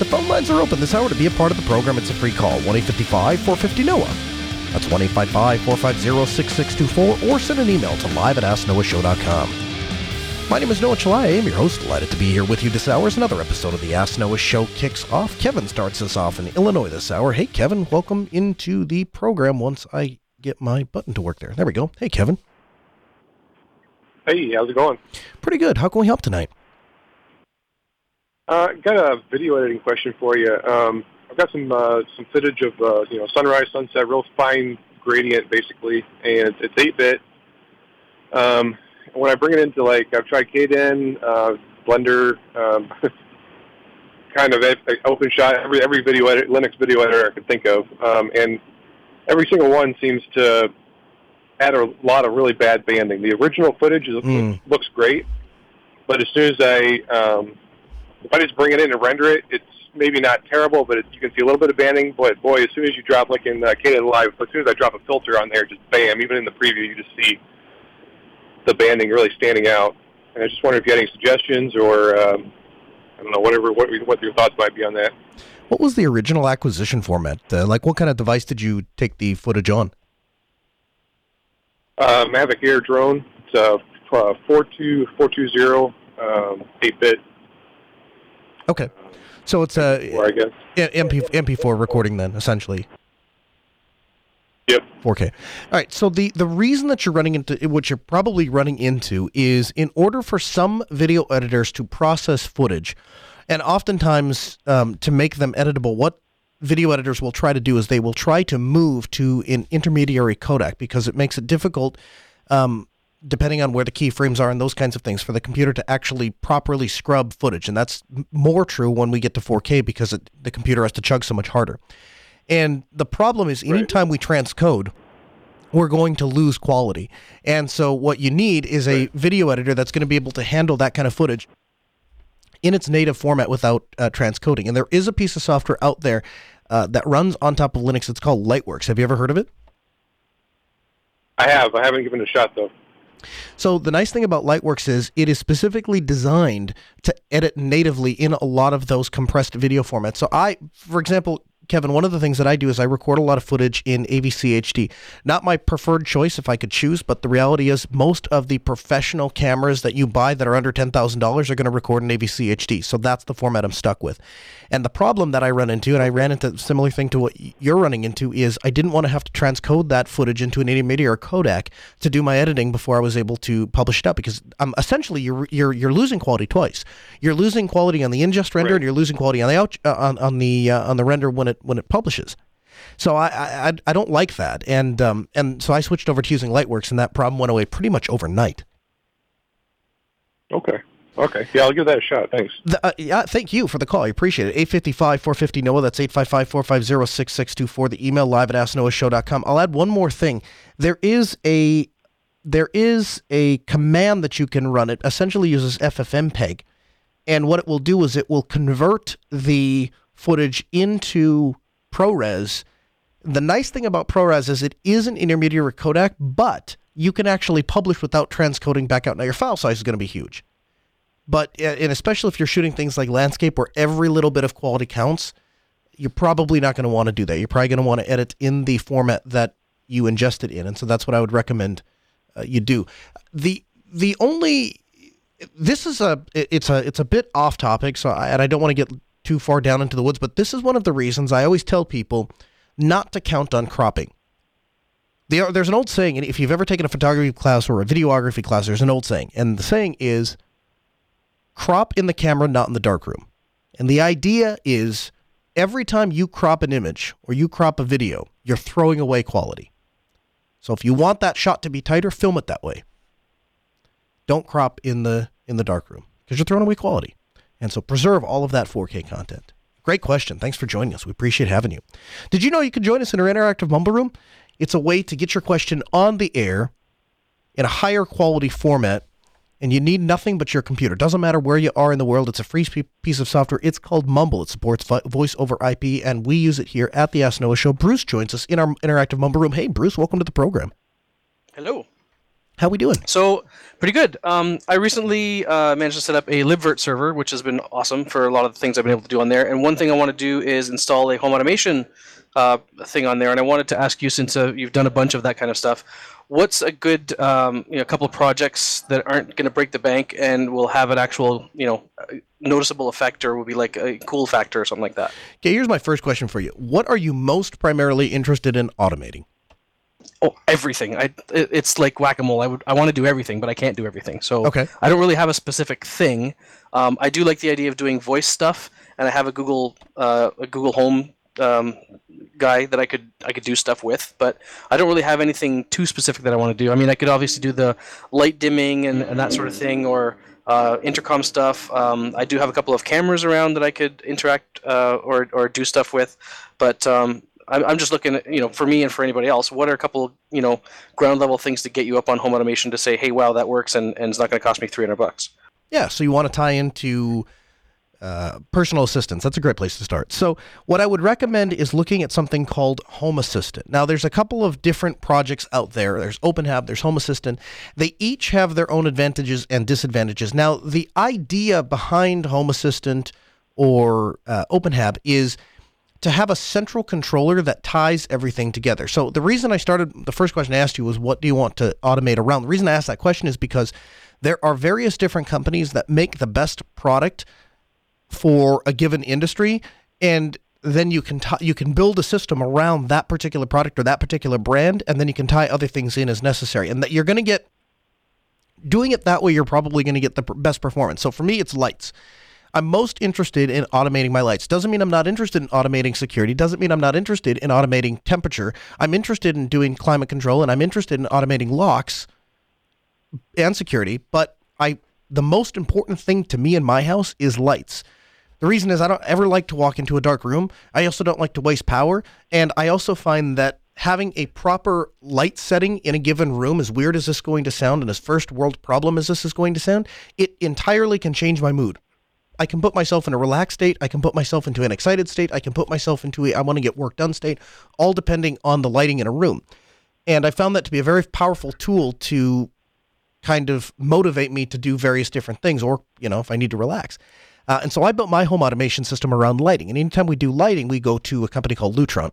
The phone lines are open this hour to be a part of the program. It's a free call, 1 855 450 NOAH. That's 1 855 450 6624 or send an email to live at AskNoahShow.com. My name is Noah Chelliah. I am your host. Delighted to be here with you this hour as another episode of the Ask Noah Show kicks off. Kevin starts us off in Illinois this hour. Hey, Kevin, welcome into the program once I get my button to work there. There we go. Hey, Kevin. Hey, how's it going? Pretty good. How can we help tonight? Uh, got a video editing question for you. Um, I've got some uh, some footage of uh, you know sunrise, sunset, real fine gradient basically, and it's eight bit. Um, when I bring it into like I've tried Kden, uh, Blender, um, kind of OpenShot, every every video edit, Linux video editor I could think of, um, and every single one seems to add a lot of really bad banding. The original footage is, Mm. looks great, but as soon as I um, if I just bring it in and render it, it's maybe not terrible, but it, you can see a little bit of banding. But boy, as soon as you drop like in uh, Kdenlive, as soon as I drop a filter on there, just bam! Even in the preview, you just see the banding really standing out. And I just wonder if you had any suggestions or um, I don't know whatever what what your thoughts might be on that. What was the original acquisition format? Uh, like, what kind of device did you take the footage on? Uh, Mavic Air drone. It's a uh, four two four two zero um, eight bit. Okay, so it's a Or I guess. MP MP4 recording then, essentially. Yep. 4K. All right. So the the reason that you're running into what you're probably running into is in order for some video editors to process footage, and oftentimes um, to make them editable, what video editors will try to do is they will try to move to an intermediary codec because it makes it difficult. Um, depending on where the keyframes are and those kinds of things, for the computer to actually properly scrub footage. And that's more true when we get to 4K because it, the computer has to chug so much harder. And the problem is, anytime we transcode, we're going to lose quality. And so, what you need is a video editor that's going to be able to handle that kind of footage in its native format without uh, transcoding. And there is a piece of software out there uh, that runs on top of Linux. It's called Lightworks. Have you ever heard of it? I have. I haven't given it a shot though. So the nice thing about Lightworks is it is specifically designed to edit natively in a lot of those compressed video formats. So I, for example, Kevin, one of the things that I do is I record a lot of footage in AVCHD. Not my preferred choice if I could choose, but the reality is most of the professional cameras that you buy that are under $10,000 are going to record in AVCHD. So that's the format I'm stuck with. And the problem that I run into, and I ran into a similar thing to what you're running into, is I didn't want to have to transcode that footage into an intermediate or codec to do my editing before I was able to publish it up because um, essentially you're, you're you're losing quality twice. You're losing quality on the ingest render, Right. and you're losing quality on the out uh, on on the uh, on the render when it when it publishes. So I, I I- don't like that, and um and so I switched over to using Lightworks, and that problem went away pretty much overnight. Okay. Okay. Yeah, I'll give that a shot. Thanks. The, uh, yeah, thank you for the call. I appreciate it. 855 450 NOAH. That's 855 450 6624. The email live at asknoahshow.com. I'll add one more thing. There is a there is a command that you can run. It essentially uses FFmpeg. And what it will do is it will convert the footage into ProRes. The nice thing about ProRes is it is an intermediate codec, but you can actually publish without transcoding back out. Now, your file size is going to be huge but uh, and especially if you're shooting things like landscape where every little bit of quality counts you're probably not going to want to do that you're probably going to want to edit in the format that you ingest it in and so that's what i would recommend uh, you do the the only this is a it's a it's a bit off topic so I, and i don't want to get too far down into the woods but this is one of the reasons i always tell people not to count on cropping there, there's an old saying and if you've ever taken a photography class or a videography class there's an old saying and the saying is crop in the camera, not in the darkroom. And the idea is every time you crop an image or you crop a video, you're throwing away quality. So if you want that shot to be tighter, film it that way. Don't crop in the in the darkroom because you're throwing away quality. And so preserve all of that 4K content. Great question. Thanks for joining us. We appreciate having you. Did you know you can join us in our interactive mumble room? It's a way to get your question on the air in a higher quality format and you need nothing but your computer. Doesn't matter where you are in the world. It's a free piece of software. It's called Mumble. It supports voice over IP, and we use it here at the Ask Noah Show. Bruce joins us in our interactive Mumble room. Hey, Bruce, welcome to the program. Hello. How we doing? So pretty good. Um, I recently uh, managed to set up a libvirt server, which has been awesome for a lot of the things I've been able to do on there. And one thing I want to do is install a home automation uh, thing on there. And I wanted to ask you, since uh, you've done a bunch of that kind of stuff, what's a good um, you know, couple of projects that aren't going to break the bank and will have an actual you know noticeable effect or will be like a cool factor or something like that? Okay, here's my first question for you. What are you most primarily interested in automating? Oh, everything. I it's like whack a mole. I would I want to do everything, but I can't do everything. So okay. I don't really have a specific thing. Um, I do like the idea of doing voice stuff, and I have a Google uh, a Google Home um, guy that I could I could do stuff with, but I don't really have anything too specific that I want to do. I mean, I could obviously do the light dimming and, and that sort of thing, or uh, intercom stuff. Um, I do have a couple of cameras around that I could interact uh, or or do stuff with, but um, I'm, I'm just looking at you know for me and for anybody else, what are a couple you know ground level things to get you up on home automation to say, hey, wow, that works, and, and it's not going to cost me 300 bucks. Yeah, so you want to tie into uh, personal assistance. That's a great place to start. So, what I would recommend is looking at something called Home Assistant. Now, there's a couple of different projects out there. There's OpenHab, there's Home Assistant. They each have their own advantages and disadvantages. Now, the idea behind Home Assistant or uh, OpenHab is to have a central controller that ties everything together. So, the reason I started, the first question I asked you was, what do you want to automate around? The reason I asked that question is because there are various different companies that make the best product for a given industry and then you can t- you can build a system around that particular product or that particular brand and then you can tie other things in as necessary and that you're going to get doing it that way you're probably going to get the best performance so for me it's lights i'm most interested in automating my lights doesn't mean i'm not interested in automating security doesn't mean i'm not interested in automating temperature i'm interested in doing climate control and i'm interested in automating locks and security but i the most important thing to me in my house is lights the reason is I don't ever like to walk into a dark room. I also don't like to waste power. And I also find that having a proper light setting in a given room, as weird as this is going to sound and as first world problem as this is going to sound, it entirely can change my mood. I can put myself in a relaxed state. I can put myself into an excited state. I can put myself into a I want to get work done state, all depending on the lighting in a room. And I found that to be a very powerful tool to kind of motivate me to do various different things, or, you know, if I need to relax. Uh, and so I built my home automation system around lighting. And anytime we do lighting, we go to a company called Lutron.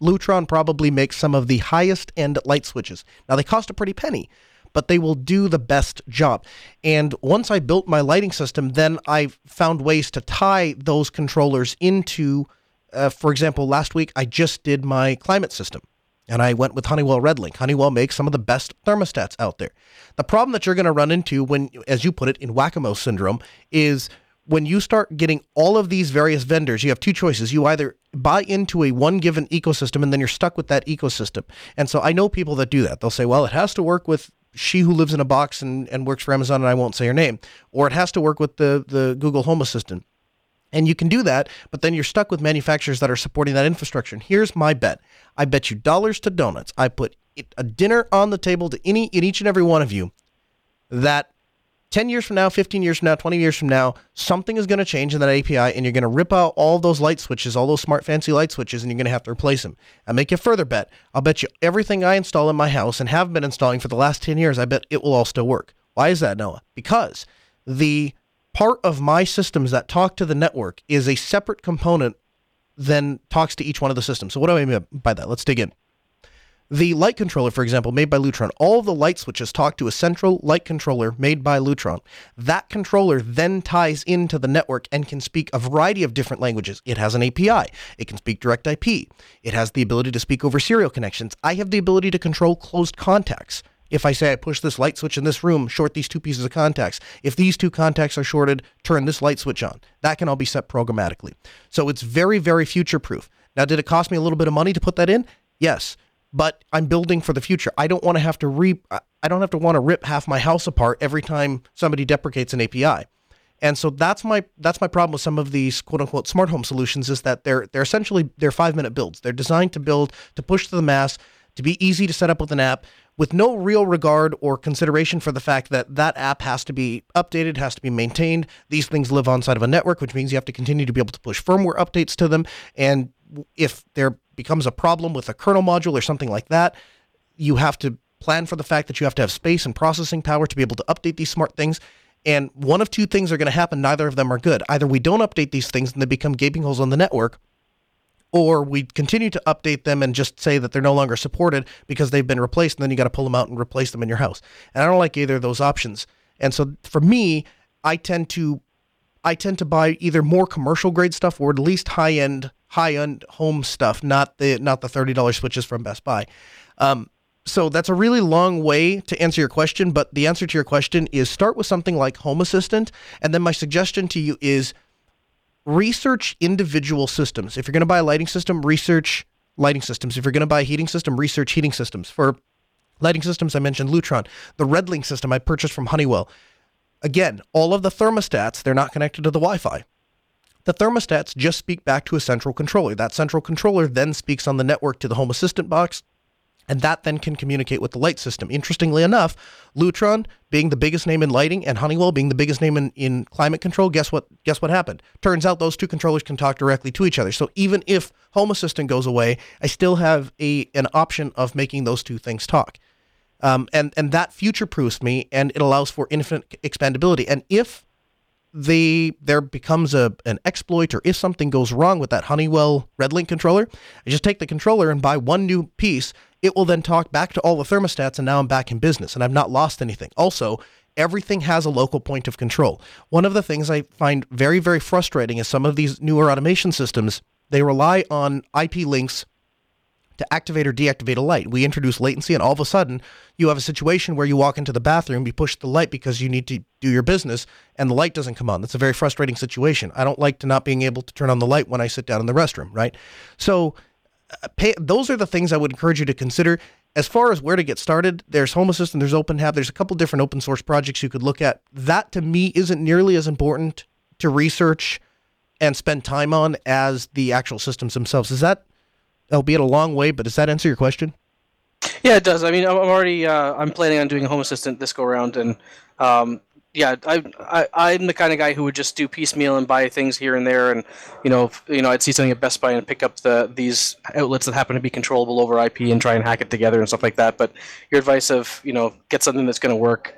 Lutron probably makes some of the highest end light switches. Now they cost a pretty penny, but they will do the best job. And once I built my lighting system, then I found ways to tie those controllers into, uh, for example, last week I just did my climate system. And I went with Honeywell RedLink. Honeywell makes some of the best thermostats out there. The problem that you're going to run into when, as you put it, in whack-a-mole syndrome is when you start getting all of these various vendors, you have two choices. You either buy into a one given ecosystem and then you're stuck with that ecosystem. And so I know people that do that. They'll say, well, it has to work with she who lives in a box and, and works for Amazon, and I won't say her name, or it has to work with the, the Google Home Assistant. And you can do that, but then you're stuck with manufacturers that are supporting that infrastructure. And here's my bet I bet you dollars to donuts. I put a dinner on the table to any in each and every one of you that 10 years from now, 15 years from now, 20 years from now, something is going to change in that API and you're going to rip out all those light switches, all those smart fancy light switches, and you're going to have to replace them. I make you a further bet. I'll bet you everything I install in my house and have been installing for the last 10 years, I bet it will all still work. Why is that, Noah? Because the part of my systems that talk to the network is a separate component than talks to each one of the systems. So what do I mean by that? Let's dig in. The light controller, for example, made by Lutron, all the light switches talk to a central light controller made by Lutron. That controller then ties into the network and can speak a variety of different languages. It has an API. It can speak direct IP. It has the ability to speak over serial connections. I have the ability to control closed contacts. If I say I push this light switch in this room, short these two pieces of contacts. If these two contacts are shorted, turn this light switch on. That can all be set programmatically. So it's very, very future proof. Now, did it cost me a little bit of money to put that in? Yes but I'm building for the future. I don't want to have to re I don't have to want to rip half my house apart every time somebody deprecates an API. And so that's my that's my problem with some of these quote unquote smart home solutions is that they're they're essentially they're five minute builds. They're designed to build to push to the mass, to be easy to set up with an app, with no real regard or consideration for the fact that that app has to be updated, has to be maintained. These things live on side of a network, which means you have to continue to be able to push firmware updates to them. And if there becomes a problem with a kernel module or something like that, you have to plan for the fact that you have to have space and processing power to be able to update these smart things. And one of two things are going to happen. Neither of them are good. Either we don't update these things and they become gaping holes on the network, or we continue to update them and just say that they're no longer supported because they've been replaced, and then you got to pull them out and replace them in your house. And I don't like either of those options. And so for me, I tend to I tend to buy either more commercial grade stuff or at least high end high end home stuff, not the not the thirty dollars switches from Best Buy. Um, so that's a really long way to answer your question, but the answer to your question is start with something like Home Assistant, and then my suggestion to you is research individual systems. If you're going to buy a lighting system, research lighting systems. If you're going to buy a heating system, research heating systems. For lighting systems, I mentioned Lutron. The RedLink system I purchased from Honeywell. Again, all of the thermostats, they're not connected to the Wi-Fi. The thermostats just speak back to a central controller. That central controller then speaks on the network to the Home Assistant box, and that then can communicate with the light system. Interestingly enough, Lutron being the biggest name in lighting and Honeywell being the biggest name in, in climate control, guess what guess what happened? Turns out those two controllers can talk directly to each other. So even if Home Assistant goes away, I still have a an option of making those two things talk. Um, and and that future proofs me and it allows for infinite expandability. And if the there becomes a an exploit or if something goes wrong with that Honeywell RedLink controller, I just take the controller and buy one new piece. It will then talk back to all the thermostats, and now I'm back in business, and I've not lost anything. Also, everything has a local point of control. One of the things I find very very frustrating is some of these newer automation systems they rely on IP links to activate or deactivate a light. We introduce latency, and all of a sudden, you have a situation where you walk into the bathroom, you push the light because you need to do your business, and the light doesn't come on. That's a very frustrating situation. I don't like to not being able to turn on the light when I sit down in the restroom, right? So, uh, pay, those are the things I would encourage you to consider. As far as where to get started, there's Home Assistant, there's OpenHab, there's a couple different open source projects you could look at. That to me isn't nearly as important to research and spend time on as the actual systems themselves. Is that albeit a long way, but does that answer your question? Yeah, it does. I mean, I'm already uh, I'm planning on doing a Home Assistant this go around, and um, yeah, I, I I'm the kind of guy who would just do piecemeal and buy things here and there, and you know, you know, I'd see something at Best Buy and pick up the these outlets that happen to be controllable over IP and try and hack it together and stuff like that. But your advice of you know get something that's going to work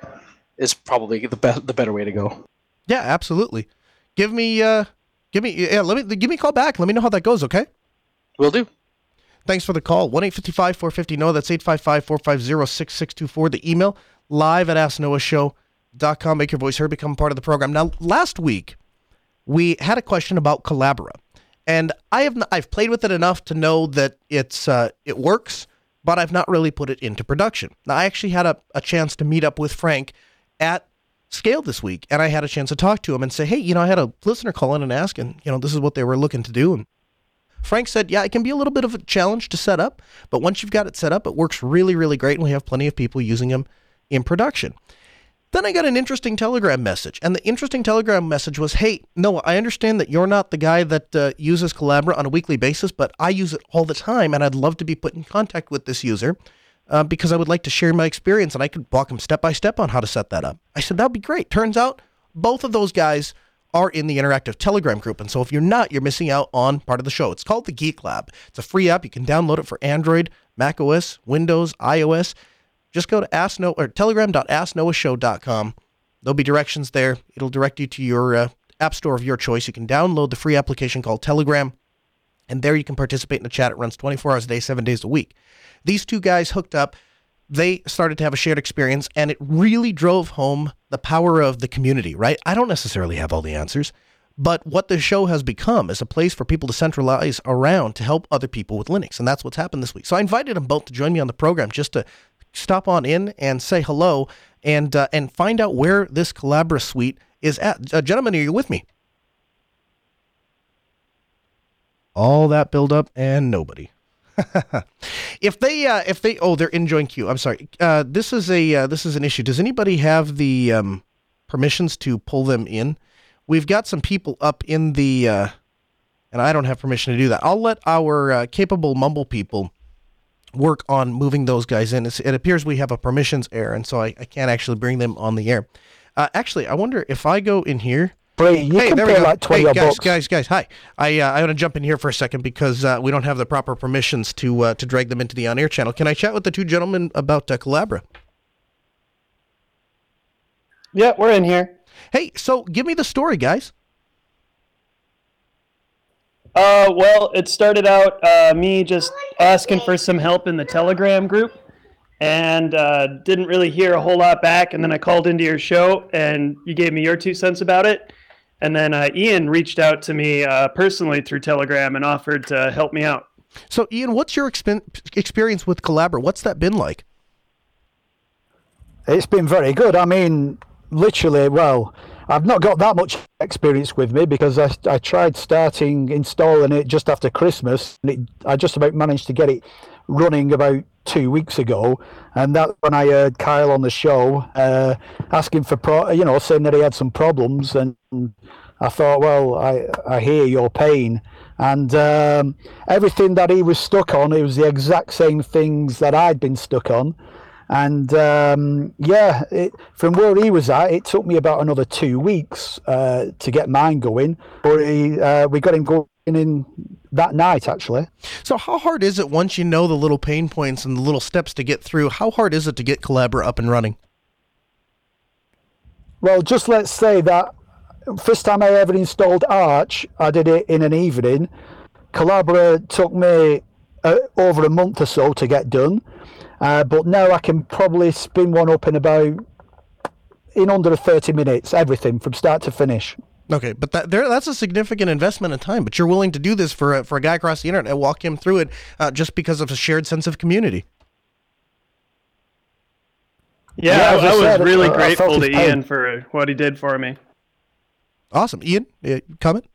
is probably the best the better way to go. Yeah, absolutely. Give me uh, give me yeah, let me give me a call back. Let me know how that goes. Okay. Will do. Thanks for the call. 1 855 450 No. That's 855 450 6624. The email live at asknoahshow.com. Make your voice heard. Become part of the program. Now, last week, we had a question about Collabora. And I have I've played with it enough to know that it's uh, it works, but I've not really put it into production. Now, I actually had a, a chance to meet up with Frank at Scale this week, and I had a chance to talk to him and say, hey, you know, I had a listener call in and ask, and, you know, this is what they were looking to do. And Frank said, yeah, it can be a little bit of a challenge to set up, but once you've got it set up, it works really, really great, and we have plenty of people using them in production. Then I got an interesting Telegram message, and the interesting Telegram message was, "Hey, Noah, I understand that you're not the guy that uh, uses Collabora on a weekly basis, but I use it all the time, and I'd love to be put in contact with this user uh, because I would like to share my experience, and I could walk him step by step on how to set that up." I said, "That'd be great." Turns out both of those guys are in the interactive Telegram group. And so if you're not, you're missing out on part of the show. It's called the Geek Lab. It's a free app. You can download it for Android, Mac OS, Windows, iOS. Just go to ask no or telegram.asknoahshow.com. There'll be directions there. It'll direct you to your uh, app store of your choice. You can download the free application called Telegram, and there you can participate in the chat. It runs 24 hours a day, seven days a week. These two guys hooked up they started to have a shared experience and it really drove home the power of the community, right? I don't necessarily have all the answers, but what the show has become is a place for people to centralize around to help other people with Linux. And that's what's happened this week. So I invited them both to join me on the program just to stop on in and say hello and uh, and find out where this Collabora suite is at. Uh, gentlemen, are you with me? All that build up and nobody. if they uh, if they oh they're in join queue. I'm sorry. Uh, this is a uh, this is an issue. Does anybody have the um, permissions to pull them in? we've got some people up in the, uh, and I don't have permission to do that. I'll let our uh, capable mumble people work on moving those guys in. It's, it appears we have a permissions error, and so I, I can't actually bring them on the air. Uh, actually, I wonder if I go in here. Free. You hey, can there we pay go. like twenty hey, guys, bucks. guys, guys, hi. I uh, I want to jump in here for a second because uh, we don't have the proper permissions to uh, to drag them into the on air channel. Can I chat with the two gentlemen about uh, Collabora? Yeah, we're in here. Hey, so give me the story, guys. Uh, well, it started out uh, me just asking for some help in the Telegram group, and uh, didn't really hear a whole lot back. And then I called into your show, and you gave me your two cents about it. And then uh, Ian reached out to me uh, personally through Telegram and offered to help me out. So, Ian, what's your expen- experience with Collabora? What's that been like? It's been very good. I mean, literally, well, I've not got that much experience with me because I, I tried starting installing it just after Christmas. And it, I just about managed to get it running about two weeks ago, and that's when I heard Kyle on the show uh, asking for, pro, you know, saying that he had some problems, and I thought, well, I I hear your pain, and um, everything that he was stuck on, it was the exact same things that I'd been stuck on. And um, yeah, it, from where he was at, it took me about another two weeks uh, to get mine going. But he, uh, we got him going in that night, actually. So, how hard is it once you know the little pain points and the little steps to get through? How hard is it to get Collabora up and running? Well, just let's say that first time I ever installed Arch, I did it in an evening. Collabora took me uh, over a month or so to get done. Uh, but now I can probably spin one up in about in under 30 minutes, everything from start to finish. Okay, but that there that's a significant investment of time. But you're willing to do this for a, for a guy across the internet and walk him through it uh, just because of a shared sense of community. Yeah, Yeah, I, as I I was said, really uh, grateful to his pain. Ian for what he did for me. Awesome, Ian, uh, comment.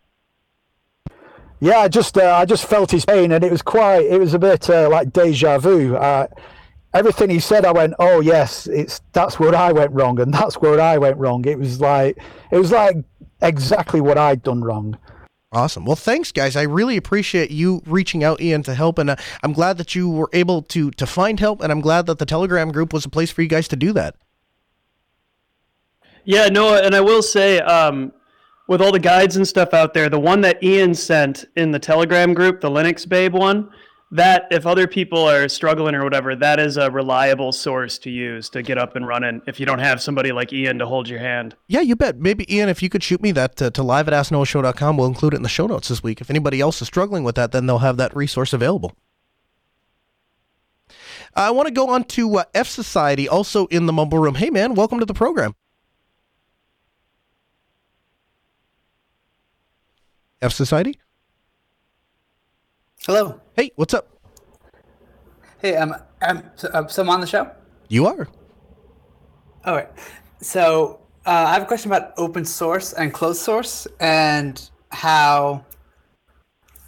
Yeah, I just uh, I just felt his pain, and it was quite. It was a bit uh, like deja vu. Uh, everything he said, I went, "Oh yes, it's that's where I went wrong, and that's where I went wrong." It was like it was like exactly what I'd done wrong. Awesome. Well, thanks, guys. I really appreciate you reaching out, Ian, to help, and uh, I'm glad that you were able to to find help, and I'm glad that the Telegram group was a place for you guys to do that. Yeah, no, and I will say, um, with all the guides and stuff out there, the one that Ian sent in the Telegram group, the LinuxBabe one, that if other people are struggling or whatever, that is a reliable source to use to get up and running if you don't have somebody like Ian to hold your hand. Yeah, you bet. Maybe Ian, if you could shoot me that uh, to live at asknoahshow.com, we'll include it in the show notes this week. If anybody else is struggling with that, then they'll have that resource available. I want to go on to uh, F Society, also in the Mumble Room. Hey, man, welcome to the program. F Society? Hello. Hey, what's up? Hey, um, um, so, uh, so I'm on the show. You are. All right. So uh, I have a question about open source and closed source and how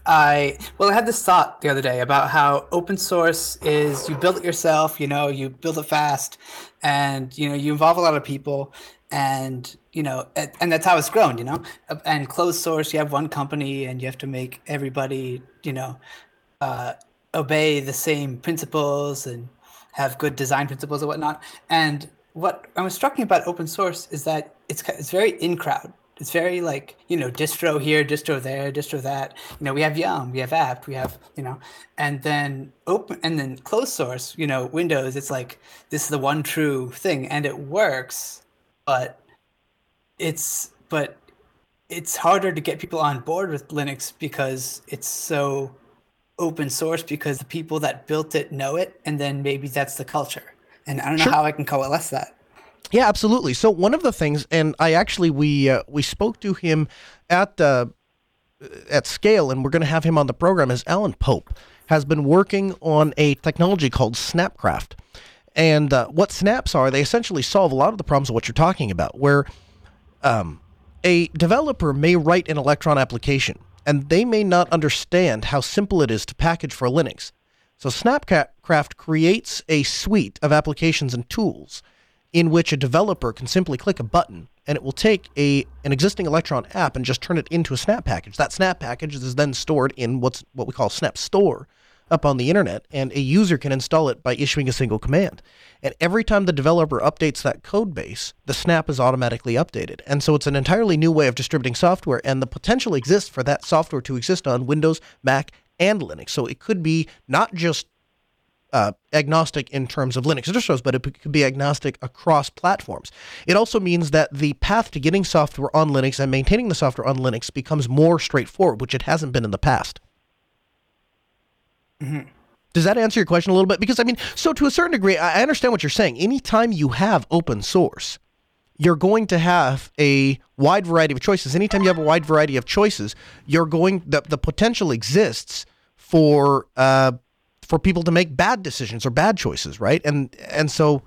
I well I had this thought the other day about how open source is you build it yourself, you know, you build it fast, and you know you involve a lot of people, and you know, and, that's how it's grown, you know. And closed source, you have one company, and you have to make everybody, you know, uh, obey the same principles and have good design principles and whatnot. And what I was me about open source is that it's it's very in crowd. It's very like you know distro here, distro there, distro that. You know we have Yum, we have apt, we have you know, and then open and then closed source. You know Windows. It's like this is the one true thing, and it works, but it's but it's harder to get people on board with Linux because it's so open source because the people that built it know it, and then maybe that's the culture. And I don't know Sure. how I can coalesce that. Yeah, absolutely. So one of the things, and I actually we uh, we spoke to him at uh, at scale, and we're going to have him on the program. Is Alan Pope has been working on a technology called Snapcraft, and uh, what snaps are, they essentially solve a lot of the problems of what you're talking about, where um, a developer may write an Electron application, and they may not understand how simple it is to package for Linux. So Snapcraft creates a suite of applications and tools in which a developer can simply click a button and it will take a an existing Electron app and just turn it into a Snap package. That Snap package is then stored in what's what we call Snap Store up on the internet, and a user can install it by issuing a single command. And every time the developer updates that code base, the snap is automatically updated. And so it's an entirely new way of distributing software, and the potential exists for that software to exist on Windows, Mac, and Linux. So it could be not just uh, agnostic in terms of Linux distros, but it could be agnostic across platforms. It also means that the path to getting software on Linux and maintaining the software on Linux becomes more straightforward, which it hasn't been in the past. Mm-hmm. Does that answer your question a little bit? Because I mean, so to a certain degree, I understand what you're saying. Anytime you have open source, you're going to have a wide variety of choices. Anytime you have a wide variety of choices, you're going the, the potential exists for uh, for people to make bad decisions or bad choices, right? And and so,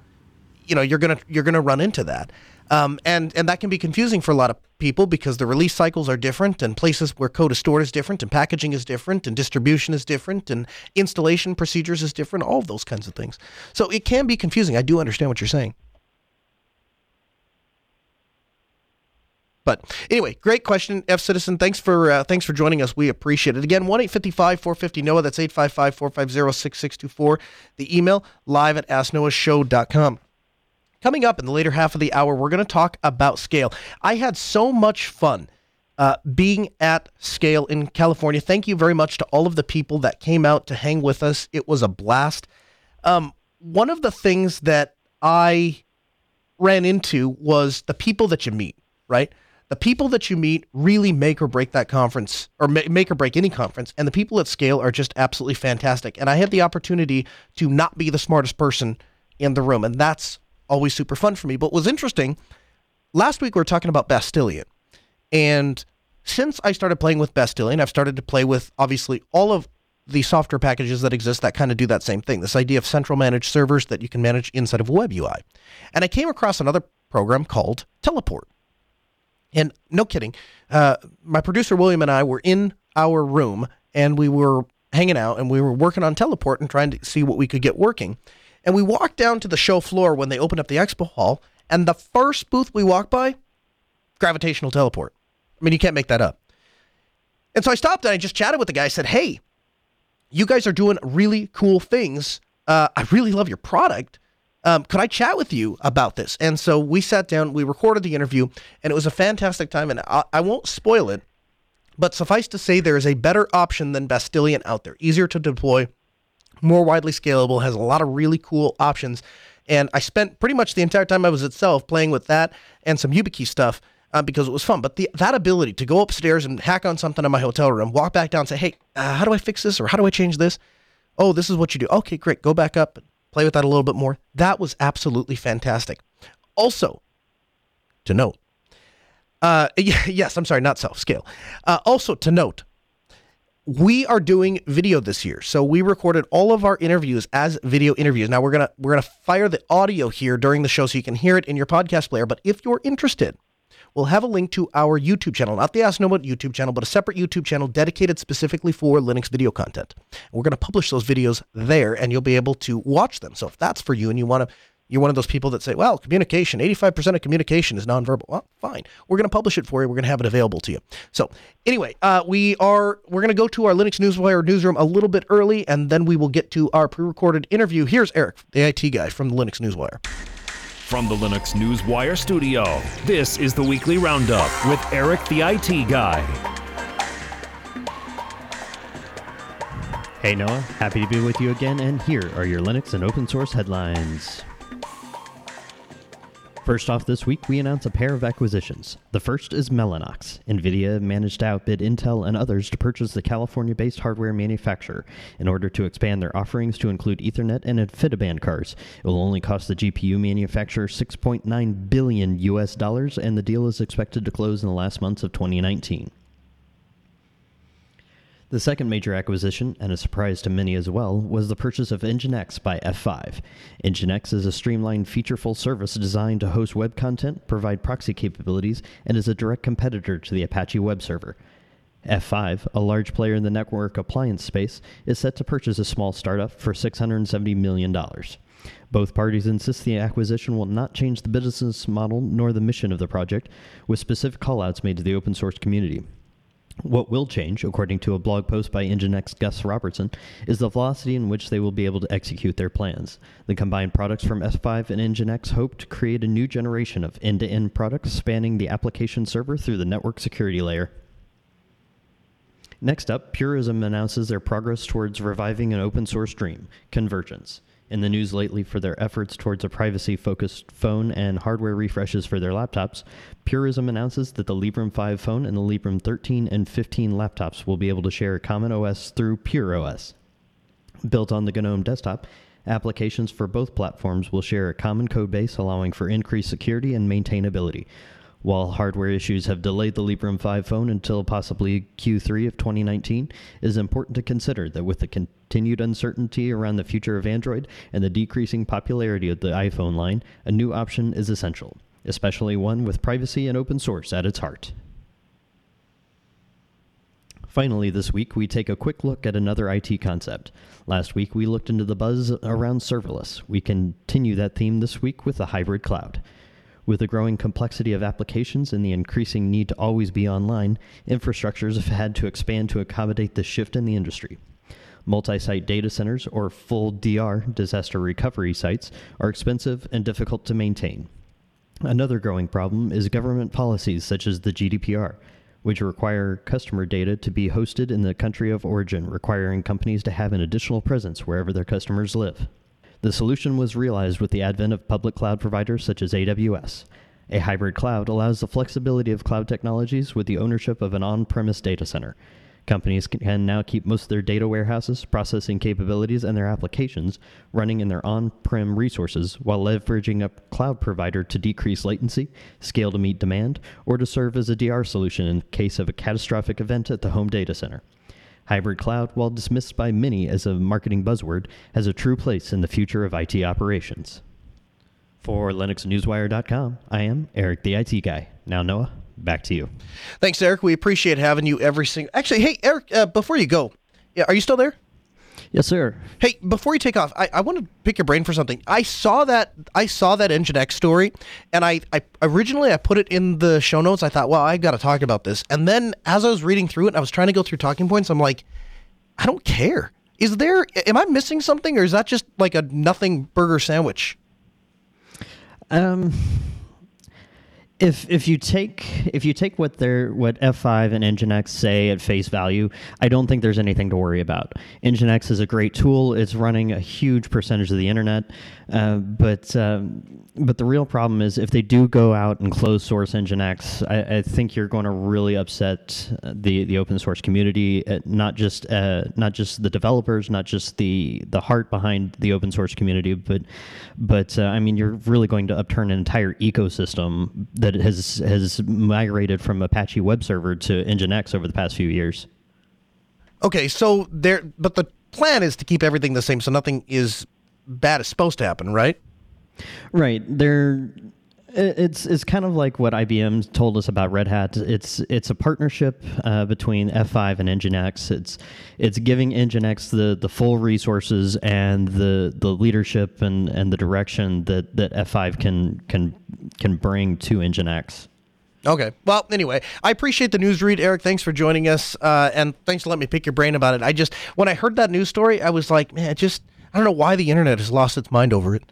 you know, you're gonna you're gonna run into that. Um, and and that can be confusing for a lot of people because the release cycles are different, and places where code is stored is different, and packaging is different, and distribution is different, and installation procedures is different. All of those kinds of things. So it can be confusing. I do understand what you're saying. But anyway, great question, F Citizen. Thanks for uh, thanks for joining us. We appreciate it. Again, one eight fifty five four fifty Noah. That's 855 450 6624. The email live at asknoahshow.com. Coming up in the later half of the hour, we're going to talk about scale. I had so much fun uh, being at Scale in California. Thank you very much to all of the people that came out to hang with us. It was a blast. Um, one of the things that I ran into was the people that you meet, right? The people that you meet really make or break that conference, or make or break any conference. And the people at Scale are just absolutely fantastic. And I had the opportunity to not be the smartest person in the room. And that's always super fun for me. But was interesting, last week we were talking about Bastillion. And since I started playing with Bastillion, I've started to play with obviously all of the software packages that exist that kind of do that same thing. This idea of central managed servers that you can manage inside of a web UI. And I came across another program called Teleport. And no kidding, uh, my producer William and I were in our room and we were hanging out and we were working on Teleport and trying to see what we could get working. And we walked down to the show floor when they opened up the expo hall, and the first booth we walked by, gravitational teleport. I mean, you can't make that up. And so I stopped and I just chatted with the guy. I said, "Hey, you guys are doing really cool things. Uh, I really love your product. Um, could I chat with you about this?" And so we sat down, we recorded the interview, and it was a fantastic time. And I, I won't spoil it, but suffice to say, there is a better option than Bastillion out there, easier to deploy, more widely scalable, has a lot of really cool options. And I spent pretty much the entire time I was itself playing with that and some YubiKey stuff uh, because it was fun. But the, that ability to go upstairs and hack on something in my hotel room, walk back down say, hey, uh, how do I fix this? Or how do I change this? Oh, this is what you do. Okay, great. Go back up, and play with that a little bit more. That was absolutely fantastic. Also, to note, uh, yes, I'm sorry, not self scale. Uh, also to note, we are doing video this year. So we recorded all of our interviews as video interviews. Now we're to we're to fire the audio here during the show so you can hear it in your podcast player, but if you're interested, we'll have a link to our YouTube channel, not the Ask Noah YouTube channel, but a separate YouTube channel dedicated specifically for Linux video content. We're going to publish those videos there and you'll be able to watch them. So if that's for you and you want to you're one of those people that say, well, communication, 85% of communication is nonverbal. Well, fine. We're going to publish it for you. We're going to have it available to you. So anyway, uh, we are, we're going to go to our Linux Newswire newsroom a little bit early, and then we will get to our pre-recorded interview. Here's Eric, the IT guy from the Linux Newswire. From the Linux Newswire studio, this is the weekly roundup with Eric, the IT guy. Hey Noah, happy to be with you again, and here are your Linux and open source headlines. First off this week, we announce a pair of acquisitions. The first is Mellanox. NVIDIA managed to outbid Intel and others to purchase the California based hardware manufacturer. In order to expand their offerings to include Ethernet and InfiniBand cards, it will only cost the GPU manufacturer 6.9 billion US dollars, and the deal is expected to close in the last months of 2019. The second major acquisition, and a surprise to many as well, was the purchase of Nginx by F5. Nginx is a streamlined, featureful service designed to host web content, provide proxy capabilities, and is a direct competitor to the Apache web server. F5, a large player in the network appliance space, is set to purchase a small startup for $670 million. Both parties insist the acquisition will not change the business model nor the mission of the project, with specific callouts made to the open source community. What will change, according to a blog post by Nginx Gus Robertson, is the velocity in which they will be able to execute their plans. The combined products from F5 and Nginx hope to create a new generation of end to end products spanning the application server through the network security layer. Next up, Purism announces their progress towards reviving an open source dream, convergence. In the news lately for their efforts towards a privacy focused phone and hardware refreshes for their laptops, Purism announces that the Librem 5 phone and the Librem 13 and 15 laptops will be able to share a common OS through PureOS. Built on the GNOME desktop, applications for both platforms will share a common codebase allowing for increased security and maintainability, while hardware issues have delayed the Librem 5 phone until possibly Q3 of 2019, it is important to consider that with the continued uncertainty around the future of Android and the decreasing popularity of the iPhone line, a new option is essential, especially one with privacy and open source at its heart. Finally, this week, we take a quick look at another IT concept. Last week, we looked into the buzz around serverless. We continue that theme this week with the hybrid cloud. With the growing complexity of applications and the increasing need to always be online, infrastructures have had to expand to accommodate this shift in the industry. Multi site data centers, or full DR, disaster recovery sites, are expensive and difficult to maintain. Another growing problem is government policies such as the GDPR, which require customer data to be hosted in the country of origin, requiring companies to have an additional presence wherever their customers live. The solution was realized with the advent of public cloud providers such as AWS. A hybrid cloud allows the flexibility of cloud technologies with the ownership of an on premise data center. Companies can now keep most of their data warehouses, processing capabilities, and their applications running in their on prem resources while leveraging a cloud provider to decrease latency, scale to meet demand, or to serve as a DR solution in case of a catastrophic event at the home data center. Hybrid cloud, while dismissed by many as a marketing buzzword, has a true place in the future of IT operations. For LinuxNewsWire.com, I am Eric the IT Guy. Now, Noah, back to you. Thanks, Eric. We appreciate having you every single. Actually, hey, Eric, uh, before you go, yeah, are you still there? Yes, sir. Hey, before you take off, I, I want to pick your brain for something. I saw that I saw that Nginx story, and I, I originally I put it in the show notes. I thought, well, I got to talk about this. And then as I was reading through it, I was trying to go through talking points. I'm like, I don't care. Is there? Am I missing something, or is that just like a nothing burger sandwich? Um, if if you take if you take what they're what F5 and Nginx say at face value, I don't think there's anything to worry about. Nginx is a great tool. It's running a huge percentage of the internet, uh, but um, but the real problem is if they do go out and close source Nginx, I, I think you're going to really upset the the open source community. Uh, not just uh, not just the developers, not just the the heart behind the open source community, but but uh, I mean you're really going to upturn an entire ecosystem that has has migrated from Apache web server to Nginx over the past few years. Okay, so there, but the plan is to keep everything the same, so nothing is bad is supposed to happen, right? Right. They're it's it's kind of like what IBM told us about Red Hat. It's it's a partnership uh, between F5 and Nginx. It's it's giving Nginx the, the full resources and the the leadership and, and the direction that, that F5 can can can bring to Nginx. Okay. Well, anyway, I appreciate the news read, Eric. Thanks for joining us, uh, and thanks for letting me pick your brain about it. I just when I heard that news story, I was like, man, just I don't know why the internet has lost its mind over it.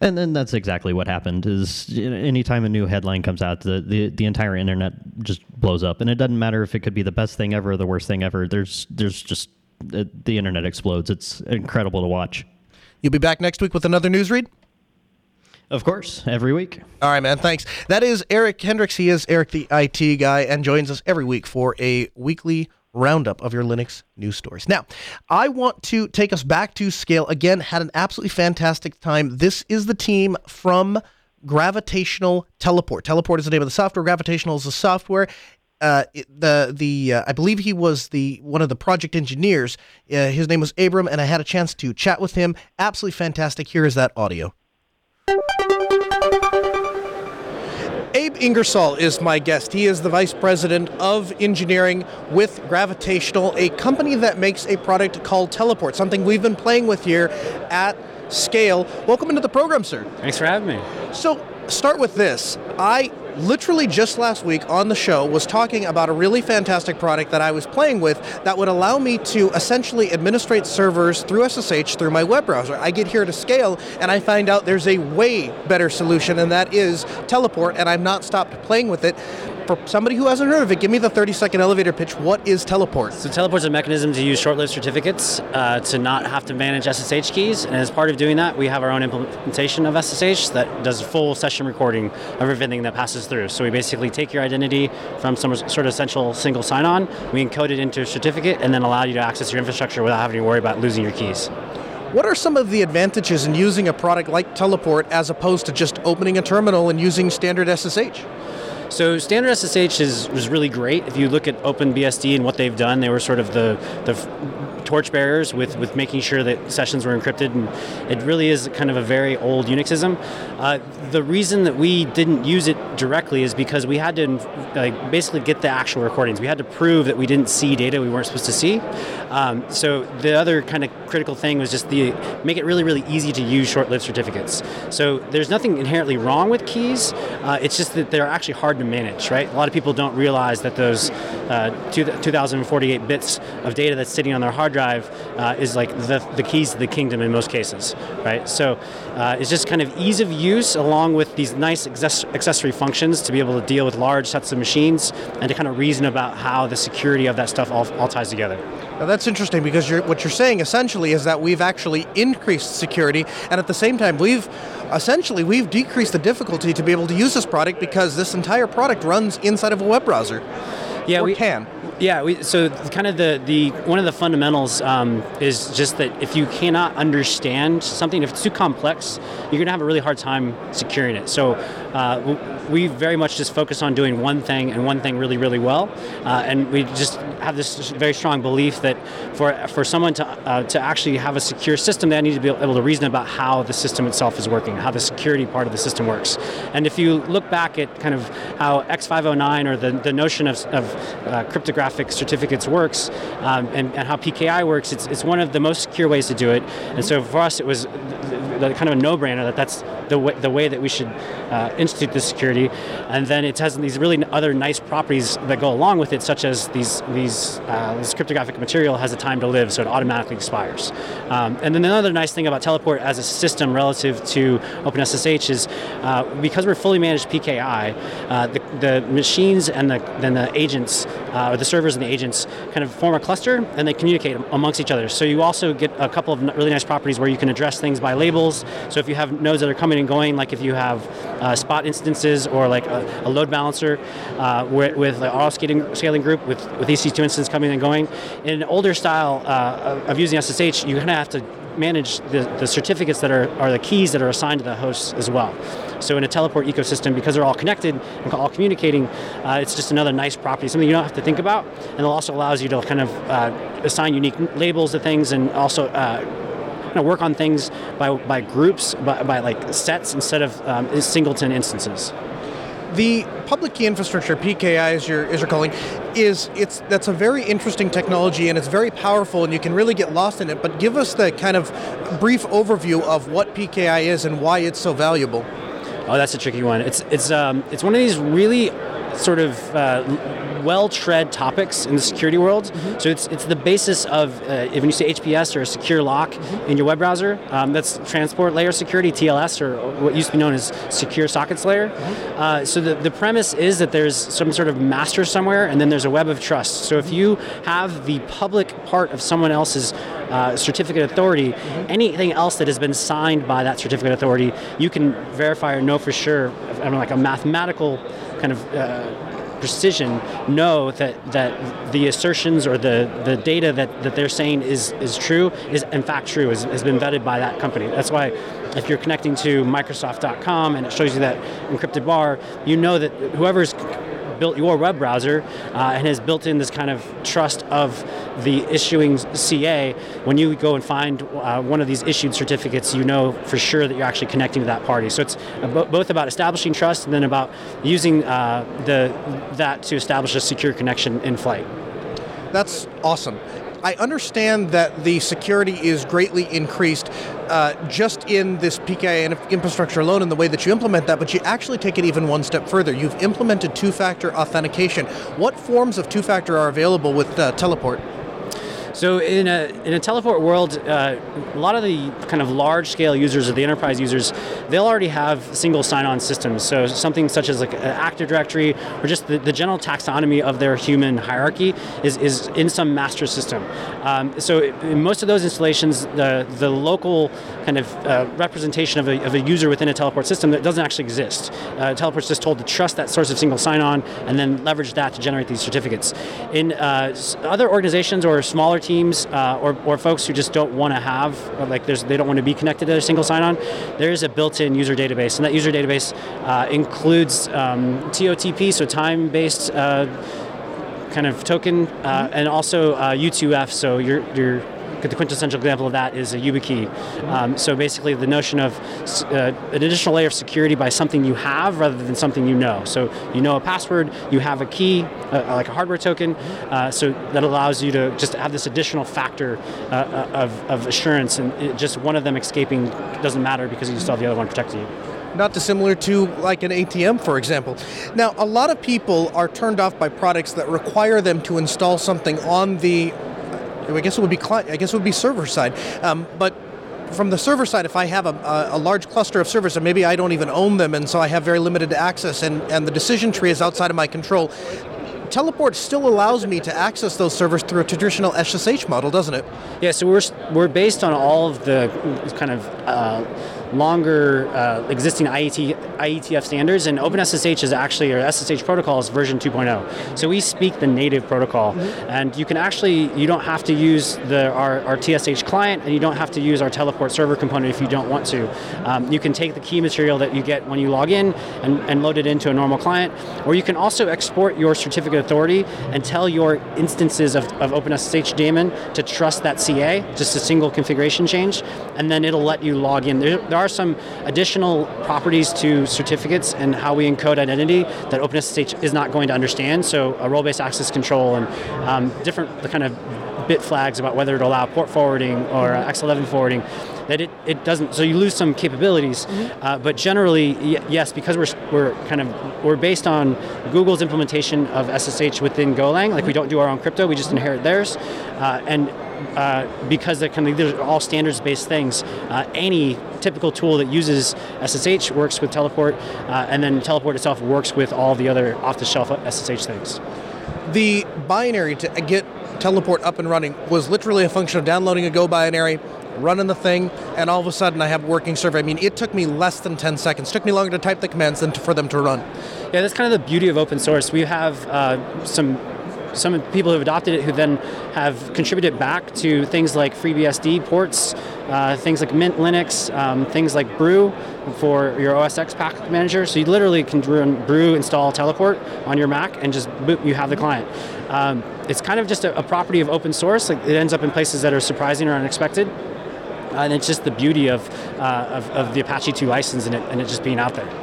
And then that's exactly what happened. Is anytime a new headline comes out, the, the the entire internet just blows up, and it doesn't matter if it could be the best thing ever or the worst thing ever. There's there's just the internet explodes. It's incredible to watch. You'll be back next week with another news read. Of course, every week. All right, man. Thanks. That is Eric Hendricks. He is Eric the IT guy and joins us every week for a weekly roundup of your Linux news stories. Now, I want to take us back to scale again. Had an absolutely fantastic time. This is the team from Gravitational Teleport. Teleport is the name of the software. Gravitational is the software. Uh, the the uh, I believe he was the one of the project engineers. Uh, his name was Abram, and I had a chance to chat with him. Absolutely fantastic. Here is that audio. Abe Ingersoll is my guest. He is the vice president of engineering with Gravitational, a company that makes a product called Teleport, something we've been playing with here at Scale. Welcome into the program, sir. Thanks for having me. So, start with this. I literally just last week on the show was talking about a really fantastic product that I was playing with that would allow me to essentially administrate servers through SSH through my web browser. I get here to scale and I find out there's a way better solution, and that is Teleport, and I've not stopped playing with it for somebody who hasn't heard of it, give me the 30 second elevator pitch. What is Teleport? So, Teleport's a mechanism to use short lived certificates uh, to not have to manage SSH keys. And as part of doing that, we have our own implementation of SSH that does full session recording of everything that passes through. So, we basically take your identity from some sort of central single sign on, we encode it into a certificate, and then allow you to access your infrastructure without having to worry about losing your keys. What are some of the advantages in using a product like Teleport as opposed to just opening a terminal and using standard SSH? So standard SSH is was really great. If you look at OpenBSD and what they've done, they were sort of the the torchbearers with, with making sure that sessions were encrypted, and it really is kind of a very old Unixism. Uh, the reason that we didn't use it directly is because we had to like, basically get the actual recordings. We had to prove that we didn't see data we weren't supposed to see. Um, so the other kind of critical thing was just the make it really really easy to use short-lived certificates. So there's nothing inherently wrong with keys. Uh, it's just that they're actually hard to manage, right? A lot of people don't realize that those uh, 2048 bits of data that's sitting on their hard drive drive uh, is like the, the keys to the kingdom in most cases, right? So uh, it's just kind of ease of use along with these nice accessory functions to be able to deal with large sets of machines and to kind of reason about how the security of that stuff all, all ties together. Now that's interesting because you're, what you're saying essentially is that we've actually increased security, and at the same time we've essentially we've decreased the difficulty to be able to use this product because this entire product runs inside of a web browser. Yeah, or we can. Yeah, we, so kind of the, the one of the fundamentals um, is just that if you cannot understand something, if it's too complex, you're going to have a really hard time securing it. So uh, we very much just focus on doing one thing and one thing really, really well, uh, and we just have this very strong belief that for for someone to uh, to actually have a secure system, they need to be able to reason about how the system itself is working, how the security part of the system works. And if you look back at kind of how X509 or the, the notion of, of uh, cryptographic certificates works um, and, and, how PKI works, it's, it's one of the most secure ways to do it. And so for us, it was kind of a no-brainer that that's the way, the way that we should uh, institute this security. And then it has these really other nice properties that go along with it, such as these these uh, this cryptographic material has a time to live, so it automatically expires. Um, and then another nice thing about Teleport as a system relative to OpenSSH is uh, because we're fully managed PKI, uh, the, the machines and the then the agents uh, or the servers and the agents kind of form a cluster and they communicate amongst each other. So you also get a couple of really nice properties where you can address things by labels. So if you have nodes that are coming and going, like if you have uh, spot instances or like a, a load balancer uh, with, with auto scaling, scaling group with, with EC2 instances coming and going, in an older style uh, of using SSH, you kind of have to manage the, the certificates that are, are the keys that are assigned to the hosts as well. So in a teleport ecosystem, because they're all connected and all communicating, uh, it's just another nice property, something you don't have to think about, and it also allows you to kind of uh, assign unique labels to things and also uh, work on things by, by groups, by, by like sets instead of um, singleton instances. The public key infrastructure (PKI), as you're, as you're calling, is it's that's a very interesting technology and it's very powerful, and you can really get lost in it. But give us the kind of brief overview of what PKI is and why it's so valuable. Oh, that's a tricky one. It's it's um, it's one of these really sort of uh, well-tread topics in the security world. Mm-hmm. So it's it's the basis of uh, when you say HTTPS or a secure lock mm-hmm. in your web browser. Um, that's transport layer security (TLS) or what used to be known as secure sockets layer. Mm-hmm. Uh, so the, the premise is that there's some sort of master somewhere, and then there's a web of trust. So if you have the public part of someone else's uh, certificate authority, mm-hmm. anything else that has been signed by that certificate authority, you can verify or know for sure, I mean, like a mathematical kind of uh, precision know that that the assertions or the, the data that, that they're saying is, is true is in fact true, has, has been vetted by that company. That's why if you're connecting to Microsoft.com and it shows you that encrypted bar, you know that whoever's built your web browser uh, and has built in this kind of trust of the issuing CA. When you go and find uh, one of these issued certificates, you know for sure that you're actually connecting to that party. So it's both about establishing trust and then about using uh, the that to establish a secure connection in flight. That's awesome. I understand that the security is greatly increased uh, just in this PKI infrastructure alone in the way that you implement that, but you actually take it even one step further. You've implemented two factor authentication. What forms of two factor are available with uh, Teleport? So in a in a teleport world, uh, a lot of the kind of large scale users or the enterprise users, they'll already have single sign-on systems. So something such as like an Active Directory or just the, the general taxonomy of their human hierarchy is, is in some master system. Um, so in most of those installations, the the local kind of uh, representation of a, of a user within a teleport system that doesn't actually exist. Uh, teleport's just told to trust that source of single sign-on and then leverage that to generate these certificates. In uh, other organizations or smaller teams uh, or, or folks who just don't want to have like there's they don't want to be connected to a single sign-on, there is a built-in user database, and that user database uh, includes um, TOTP, so time-based uh, kind of token, uh, and also uh, U2F, so your your the quintessential example of that is a YubiKey. Um, so basically, the notion of uh, an additional layer of security by something you have rather than something you know. So you know a password, you have a key, uh, like a hardware token. Uh, so that allows you to just have this additional factor uh, uh, of, of assurance, and it, just one of them escaping doesn't matter because you still have the other one protecting you not dissimilar to like an ATM, for example. Now, a lot of people are turned off by products that require them to install something on the I guess it would be I guess it would be server side. Um, but from the server side, if I have a, a, large cluster of servers and maybe I don't even own them, and so I have very limited access, and, and the decision tree is outside of my control, Teleport still allows me to access those servers through a traditional SSH model, doesn't it? Yeah, so we're, we're based on all of the kind of uh, longer uh, existing IET, IETF standards, and OpenSSH is actually, or SSH protocol is version 2.0. So we speak the native protocol, mm-hmm. and you can actually, you don't have to use the our, our TSH client, and you don't have to use our teleport server component if you don't want to. Um, you can take the key material that you get when you log in and, and load it into a normal client, or you can also export your certificate authority and tell your instances of, of OpenSSH daemon to trust that CA, just a single configuration change, and then it'll let you log in. There, there are some additional properties to certificates and how we encode identity that OpenSSH is not going to understand. So a role-based access control and um, different kind of bit flags about whether to allow port forwarding or uh, X11 forwarding that it, it doesn't so you lose some capabilities mm-hmm. uh, but generally y- yes because we're, we're kind of we're based on google's implementation of ssh within golang like mm-hmm. we don't do our own crypto we just inherit theirs uh, and uh, because they're, kind of, they're all standards-based things. Uh, any typical tool that uses SSH works with Teleport, uh, and then Teleport itself works with all the other off-the-shelf SSH things. The binary to get Teleport up and running was literally a function of downloading a Go binary, running the thing, and all of a sudden I have a working server. I mean, it took me less than 10 seconds. It took me longer to type the commands than to, for them to run. Yeah, that's kind of the beauty of open source. We have uh, some some people who have adopted it who then have contributed back to things like FreeBSD ports, uh, things like Mint Linux, um, things like Brew for your OS X package manager. So you literally can run Brew install Teleport on your Mac and just boop, you have the client. Um, it's kind of just a, a, property of open source. Like it ends up in places that are surprising or unexpected. And it's just the beauty of, uh, of, of, the Apache 2 license and it, and it just being out there.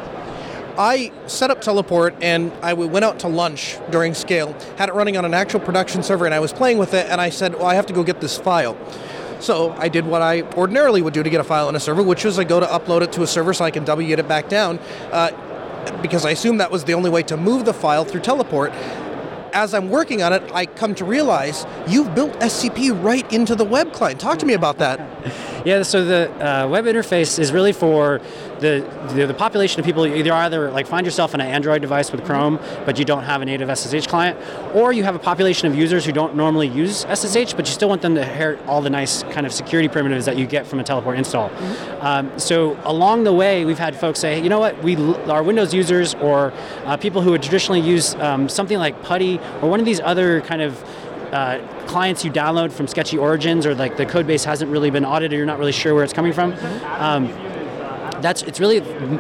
I set up Teleport and I went out to lunch during Scale, had it running on an actual production server, and I was playing with it, and I said, Well, I have to go get this file. So I did what I ordinarily would do to get a file on a server, which was I go to upload it to a server so I can W it back down, uh, because I assumed that was the only way to move the file through Teleport as I'm working on it, I come to realize you've built SCP right into the web client. Talk to me about that. Yeah, so the uh, web interface is really for the, the, the population of people either either like find yourself on an Android device with Chrome, but you don't have a native SSH client, or you have a population of users who don't normally use SSH, but you still want them to inherit all the nice kind of security primitives that you get from a teleport install. Mm-hmm. Um, so along the way, we've had folks say, hey, you know what, we our Windows users or uh, people who would traditionally use um, something like PuTTY or one of these other kind of uh, clients you download from sketchy origins or like the code base hasn't really been audited, you're not really sure where it's coming from. Um, that's it's really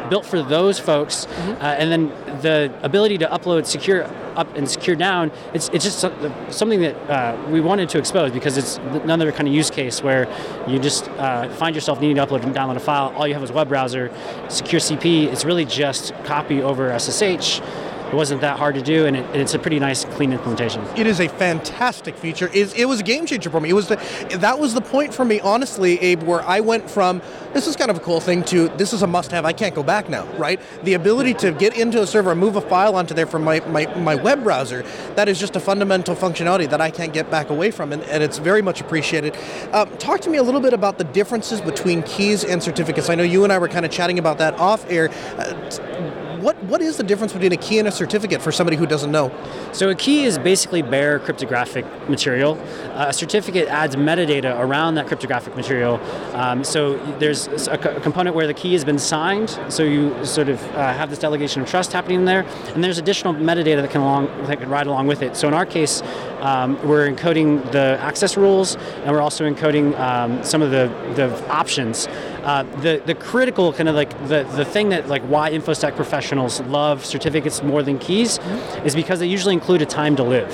built for those folks, mm-hmm. uh, and then the ability to upload secure up and secure down. It's it's just something that uh, we wanted to expose because it's another kind of use case where you just uh, find yourself needing to upload and download a file. All you have is web browser, secure CP. It's really just copy over SSH it wasn't that hard to do, and, it, it's a pretty nice, clean implementation. It is a fantastic feature. It, it was a game changer for me. It was the, that was the point for me, honestly, Abe, where I went from this is kind of a cool thing to this is a must-have. I can't go back now, right? The ability to get into a server and move a file onto there from my, my, my web browser, that is just a fundamental functionality that I can't get back away from, and, and it's very much appreciated. Um, talk to me a little bit about the differences between keys and certificates. I know you and I were kind of chatting about that off air. Uh, what what is the difference between a key and a certificate for somebody who doesn't know? So a key is basically bare cryptographic material. Uh, a certificate adds metadata around that cryptographic material. Um, so there's a, co- component where the key has been signed, so you sort of uh, have this delegation of trust happening there, and there's additional metadata that can along that can ride along with it. So in our case, um, we're encoding the access rules, and we're also encoding um, some of the the options. Uh, the the critical kind of like the the thing that like why infosec professionals love certificates more than keys is because they usually include a time to live.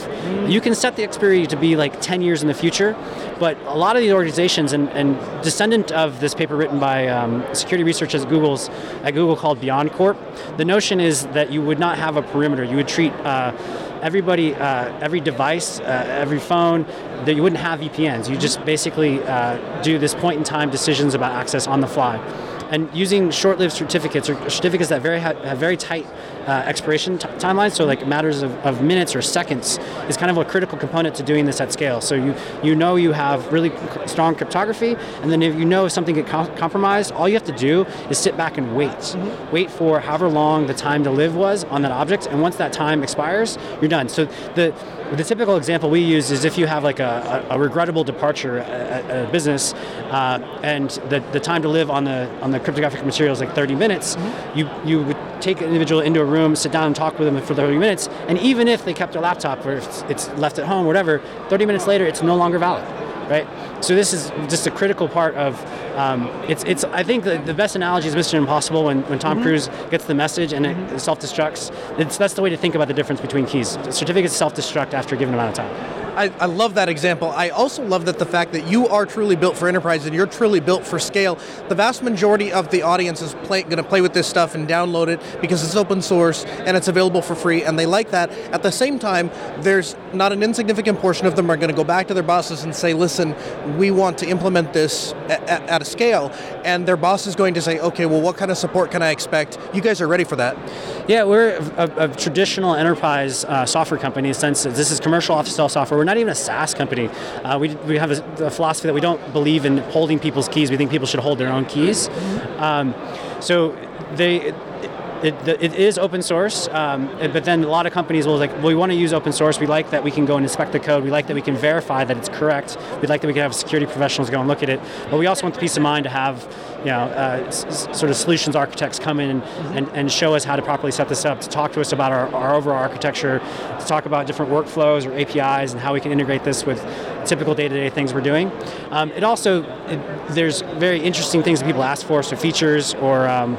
You can set the expiry to be like 10 years in the future, but a lot of these organizations and, and descendant of this paper written by um, security researchers at Google's at Google called BeyondCorp, the notion is that you would not have a perimeter. You would treat uh, everybody, uh, every device, uh, every phone, that you wouldn't have VPNs. You just basically uh, do this point in time decisions about access on the fly. And using short-lived certificates or certificates that very ha- have very tight uh, expiration t- timelines, so like matters of, of minutes or seconds, is kind of a critical component to doing this at scale. So you you know you have really c- strong cryptography, and then if you know if something get com- compromised, all you have to do is sit back and wait, wait for however long the time to live was on that object, and once that time expires, you're done. So the the typical example we use is if you have like a, a, a regrettable departure at, at a business, uh, and the, the time to live on the on the cryptographic material is like 30 minutes, you you would take an individual into a room, sit down and talk with them for 30 minutes, and even if they kept their laptop or if it's, left at home, whatever, 30 minutes later it's no longer valid, right? So this is just a critical part of um, it's it's I think the, the best analogy is Mission Impossible when, when Tom Cruise gets the message and it self-destructs. It's that's the way to think about the difference between keys. Certificates self-destruct after a given amount of time. I, I love that example. I also love that the fact that you are truly built for enterprise and you're truly built for scale. The vast majority of the audience is going to play with this stuff and download it because it's open source and it's available for free, and they like that. At the same time, there's not an insignificant portion of them are going to go back to their bosses and say, "Listen, we want to implement this at, at, at a scale," and their boss is going to say, "Okay, well, what kind of support can I expect?" You guys are ready for that. Yeah, we're a, a traditional enterprise uh, software company that this is commercial off-the-shelf software. We're not even a SaaS company. Uh, we, we have a, a, philosophy that we don't believe in holding people's keys. We think people should hold their own keys. Um, so they. It, it is open source, um, but then a lot of companies will like, well, we want to use open source. We like that we can go and inspect the code. We like that we can verify that it's correct. We like that we can have security professionals go and look at it. But we also want the peace of mind to have, you know, uh, s- sort of solutions architects come in and, and, and show us how to properly set this up, to talk to us about our, our overall architecture, to talk about different workflows or APIs and how we can integrate this with typical day-to-day things we're doing. Um, it also, it, there's very interesting things that people ask for, so features or um,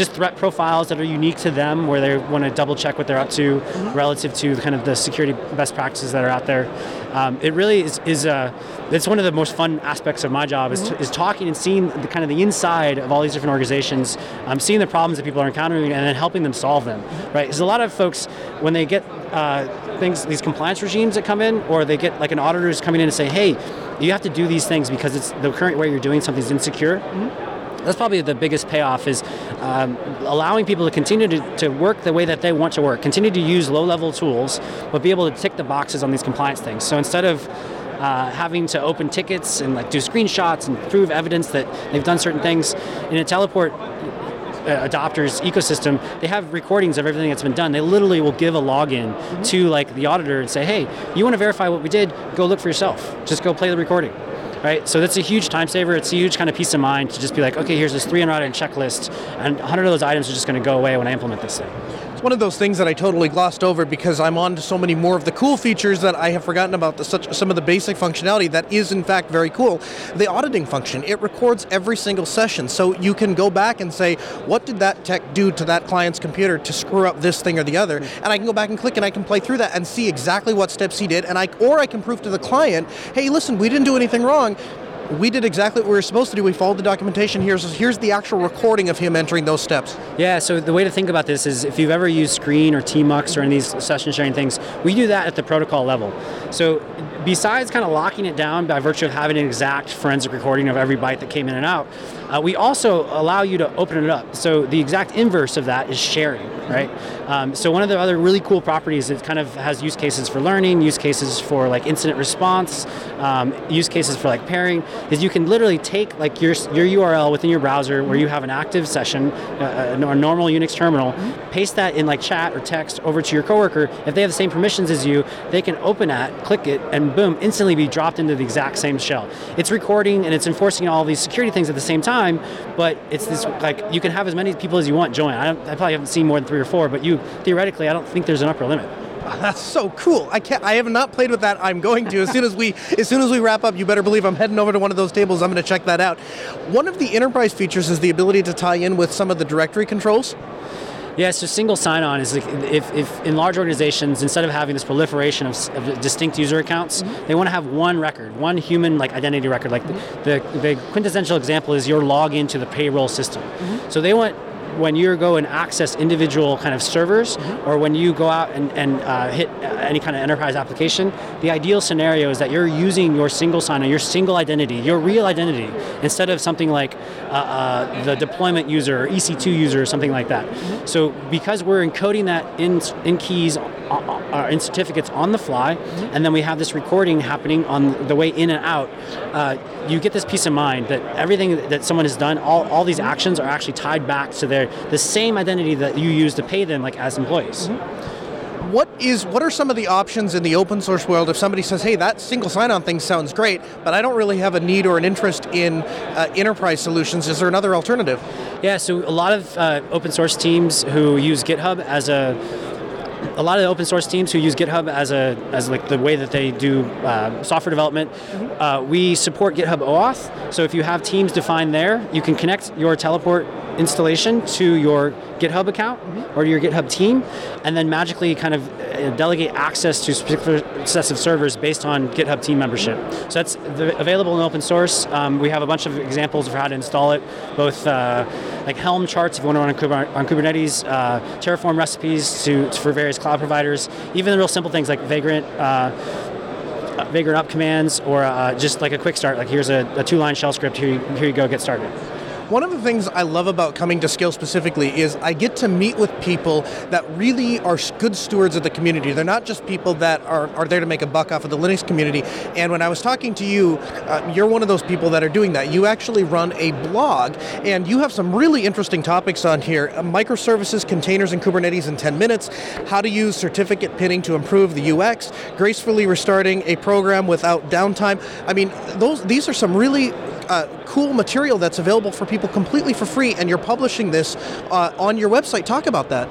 just threat profiles that are unique to them where they want to double check what they're up to relative to kind of the security best practices that are out there. Um, it really is, is uh, it's one of the most fun aspects of my job is, is talking and seeing the kind of the inside of all these different organizations, um, seeing the problems that people are encountering and then helping them solve them, right? Because a lot of folks, when they get uh, things, these compliance regimes that come in, or they get like an auditor who's coming in and say, hey, you have to do these things because it's the current way you're doing something is insecure that's probably the biggest payoff is um, allowing people to continue to, to work the way that they want to work continue to use low-level tools but be able to tick the boxes on these compliance things so instead of uh, having to open tickets and like do screenshots and prove evidence that they've done certain things in a teleport uh, adopters ecosystem, they have recordings of everything that's been done. They literally will give a login to like the auditor and say, "Hey, you want to verify what we did? Go look for yourself. Just go play the recording." Right, so that's a huge time saver. It's a huge kind of peace of mind to just be like, okay, here's this 300 item checklist, and 100 of those items are just going to go away when I implement this thing. It's one of those things that I totally glossed over because I'm on to so many more of the cool features that I have forgotten about the, such some of the basic functionality that is in fact very cool. The auditing function, it records every single session. So you can go back and say, what did that tech do to that client's computer to screw up this thing or the other? Hmm. And I can go back and click and I can play through that and see exactly what steps he did and I or I can prove to the client, hey, listen, we didn't do anything wrong we did exactly what we were supposed to do. We followed the documentation. Here's here's the actual recording of him entering those steps. Yeah, so the way to think about this is if you've ever used Screen or Tmux or any of these session sharing things, we do that at the protocol level. So besides kind of locking it down by virtue of having an exact forensic recording of every byte that came in and out, uh, we also allow you to open it up. So the exact inverse of that is sharing, right? Um, so one of the other really cool properties it kind of has use cases for learning, use cases for like incident response, um, use cases for like pairing, is you can literally take like your your URL within your browser where you have an active session, uh, a normal Unix terminal, paste that in like chat or text over to your coworker. If they have the same permissions as you, they can open that, click it, and boom, instantly be dropped into the exact same shell. It's recording and it's enforcing all these security things at the same time, but it's this like you can have as many people as you want join. I, I probably haven't seen more than three or four, but you theoretically, I don't think there's an upper limit. That's so cool. I can't. I have not played with that. I'm going to as soon as we as soon as we wrap up. You better believe I'm heading over to one of those tables. I'm going to check that out. One of the enterprise features is the ability to tie in with some of the directory controls. Yeah, so single sign-on is like if, if in large organizations, instead of having this proliferation of, of distinct user accounts, mm-hmm. they want to have one record, one human like identity record. Like mm-hmm. the, the, the, quintessential example is your login to the payroll system. Mm-hmm. So they want when you go and access individual kind of servers mm-hmm. or when you go out and, and uh, hit any kind of enterprise application, the ideal scenario is that you're using your single sign-on, your single identity, your real identity, instead of something like uh, uh, the deployment user or EC2 user or something like that. Mm-hmm. So because we're encoding that in, in keys uh, in certificates on the fly, mm-hmm. and then we have this recording happening on the way in and out, uh, you get this peace of mind that everything that someone has done, all, all these actions are actually tied back to their the same identity that you use to pay them like as employees. Mm-hmm. What is what are some of the options in the open source world if somebody says, "Hey, that single sign-on thing sounds great, but I don't really have a need or an interest in uh, enterprise solutions"? Is there another alternative? Yeah, so a lot of uh, open source teams who use GitHub as a a lot of the open source teams who use GitHub as a as like the way that they do uh, software development, mm-hmm. uh, we support GitHub OAuth. So if you have teams defined there, you can connect your teleport installation to your GitHub account mm-hmm. or your GitHub team, and then magically kind of uh, delegate access to specific sets of servers based on GitHub team membership. So that's available in open source. Um, we have a bunch of examples of how to install it, both uh, like Helm charts if you want to run on Kubernetes, uh, Terraform recipes to, for various cloud providers, even the real simple things like Vagrant. Uh, Vagrant up commands, or uh, just like a quick start, like here's a, a two-line shell script. Here you, here you go, get started. One of the things I love about coming to Scale specifically is I get to meet with people that really are good stewards of the community. They're not just people that are, are there to make a buck off of the Linux community. And when I was talking to you, uh, you're one of those people that are doing that. You actually run a blog, and you have some really interesting topics on here uh, microservices, containers, and Kubernetes in 10 minutes, how to use certificate pinning to improve the UX, gracefully restarting a program without downtime. I mean, those these are some really uh, cool material that's available for people completely for free, and you're publishing this uh, on your website. Talk about that.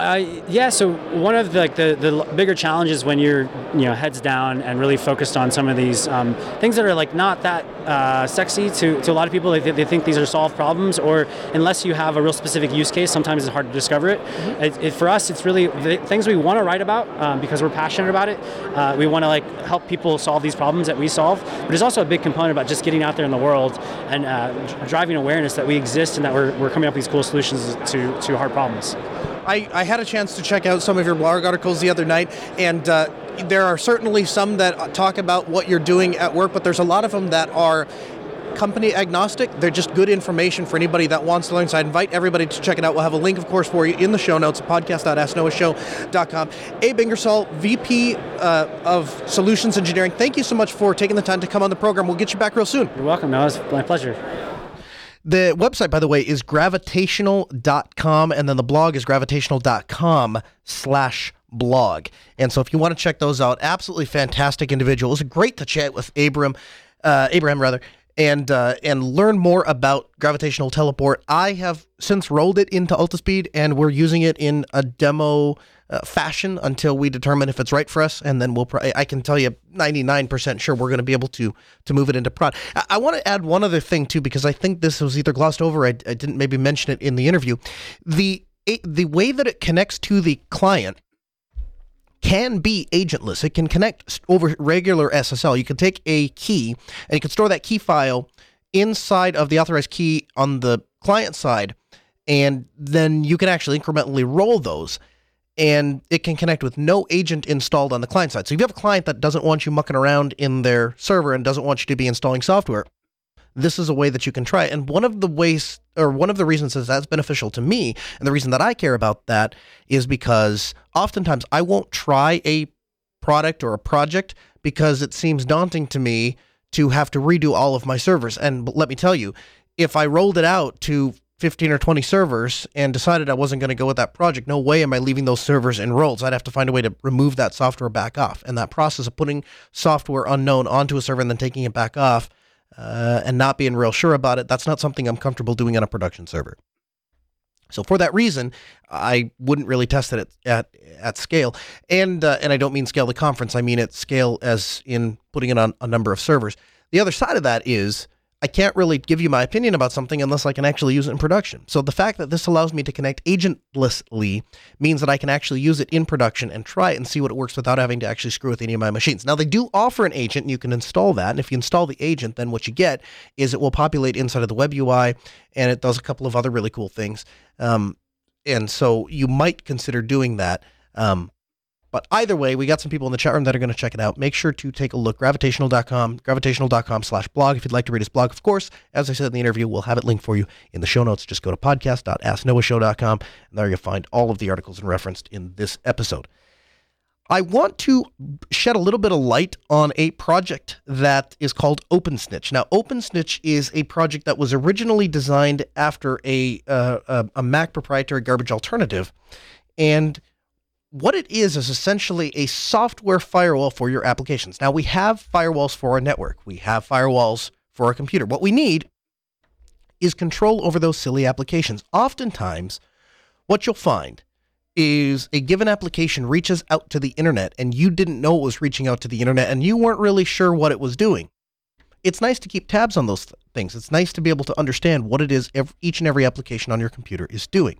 Uh, yeah, so one of the, like the, the bigger challenges when you're you know heads down and really focused on some of these um, things that are like not that uh, sexy to, to a lot of people. They, they think these are solved problems, or unless you have a real specific use case, sometimes it's hard to discover it. Mm-hmm. it, it for us, it's really the things we want to write about um, because we're passionate about it. Uh, we want to like help people solve these problems that we solve, but there's also a big component about just getting out there in the world and uh, driving awareness that we exist and that we're, we're coming up with these cool solutions to, to hard problems. I, I had a chance to check out some of your blog articles the other night, and uh, there are certainly some that talk about what you're doing at work, but there's a lot of them that are company agnostic. They're just good information for anybody that wants to learn. So I invite everybody to check it out. We'll have a link, of course, for you in the show notes, podcast.asknoahshow.com. Abe Ingersoll, VP uh, of Solutions Engineering, thank you so much for taking the time to come on the program. We'll get you back real soon. You're welcome. No, it's my pleasure. The website, by the way, is gravitational.com, and then the blog is gravitational.com slash blog. And so if you want to check those out, absolutely fantastic individual. It was great to chat with Abram, uh, Abraham rather, and uh, and learn more about gravitational teleport. I have since rolled it into Altispeed, and we're using it in a demo uh, fashion until we determine if it's right for us, and then we'll. Pr- I can tell you, ninety nine percent sure we're going to be able to to move it into prod. I, I want to add one other thing too because I think this was either glossed over. I, I didn't maybe mention it in the interview. The it, the way that it connects to the client can be agentless. It can connect over regular SSL. You can take a key and you can store that key file inside of the authorized key on the client side, and then you can actually incrementally roll those. And it can connect with no agent installed on the client side. So if you have a client that doesn't want you mucking around in their server and doesn't want you to be installing software, this is a way that you can try. And one of the ways, or one of the reasons that that's beneficial to me, and the reason that I care about that is because oftentimes I won't try a product or a project because it seems daunting to me to have to redo all of my servers. And let me tell you, if I rolled it out to 15 or 20 servers and decided I wasn't going to go with that project, no way am I leaving those servers enrolled. So I'd have to find a way to remove that software back off. And that process of putting software unknown onto a server and then taking it back off uh, and not being real sure about it, that's not something I'm comfortable doing on a production server. So for that reason, I wouldn't really test it at at, at scale, and uh, and I don't mean scale the conference. I mean at scale as in putting it on a number of servers. The other side of that is I can't really give you my opinion about something unless I can actually use it in production. So the fact that this allows me to connect agentlessly means that I can actually use it in production and try it and see what it works without having to actually screw with any of my machines. Now they do offer an agent and you can install that. And if you install the agent, then what you get is it will populate inside of the web UI and it does a couple of other really cool things. Um, and so you might consider doing that. Um, but either way, we got some people in the chat room that are going to check it out. Make sure to take a look. Gravitational.com, gravitational.com slash blog. If you'd like to read his blog, of course, as I said in the interview, we'll have it linked for you in the show notes. Just go to podcast.asknoahshow.com, and there you'll find all of the articles and referenced in this episode. I want to shed a little bit of light on a project that is called OpenSnitch. Now, OpenSnitch is a project that was originally designed after a, uh, a, a Mac proprietary garbage alternative, and what it is is essentially a software firewall for your applications. Now we have firewalls for our network. We have firewalls for our computer. What we need is control over those silly applications. Oftentimes, what you'll find is a given application reaches out to the internet and you didn't know it was reaching out to the internet and you weren't really sure what it was doing. It's nice to keep tabs on those th- things. It's nice to be able to understand what it is each and every application on your computer is doing.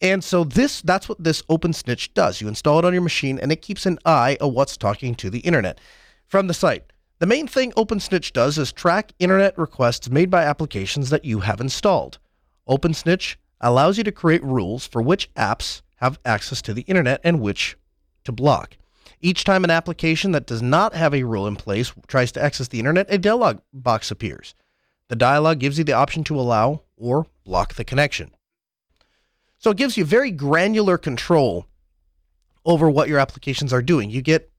And so this that's what this OpenSnitch does. You install it on your machine and it keeps an eye on what's talking to the internet from the site. The main thing OpenSnitch does is track internet requests made by applications that you have installed. OpenSnitch allows you to create rules for which apps have access to the internet and which to block. Each time an application that does not have a rule in place tries to access the internet, a dialog box appears. The dialog gives you the option to allow or block the connection. So it gives you very granular control over what your applications are doing. You get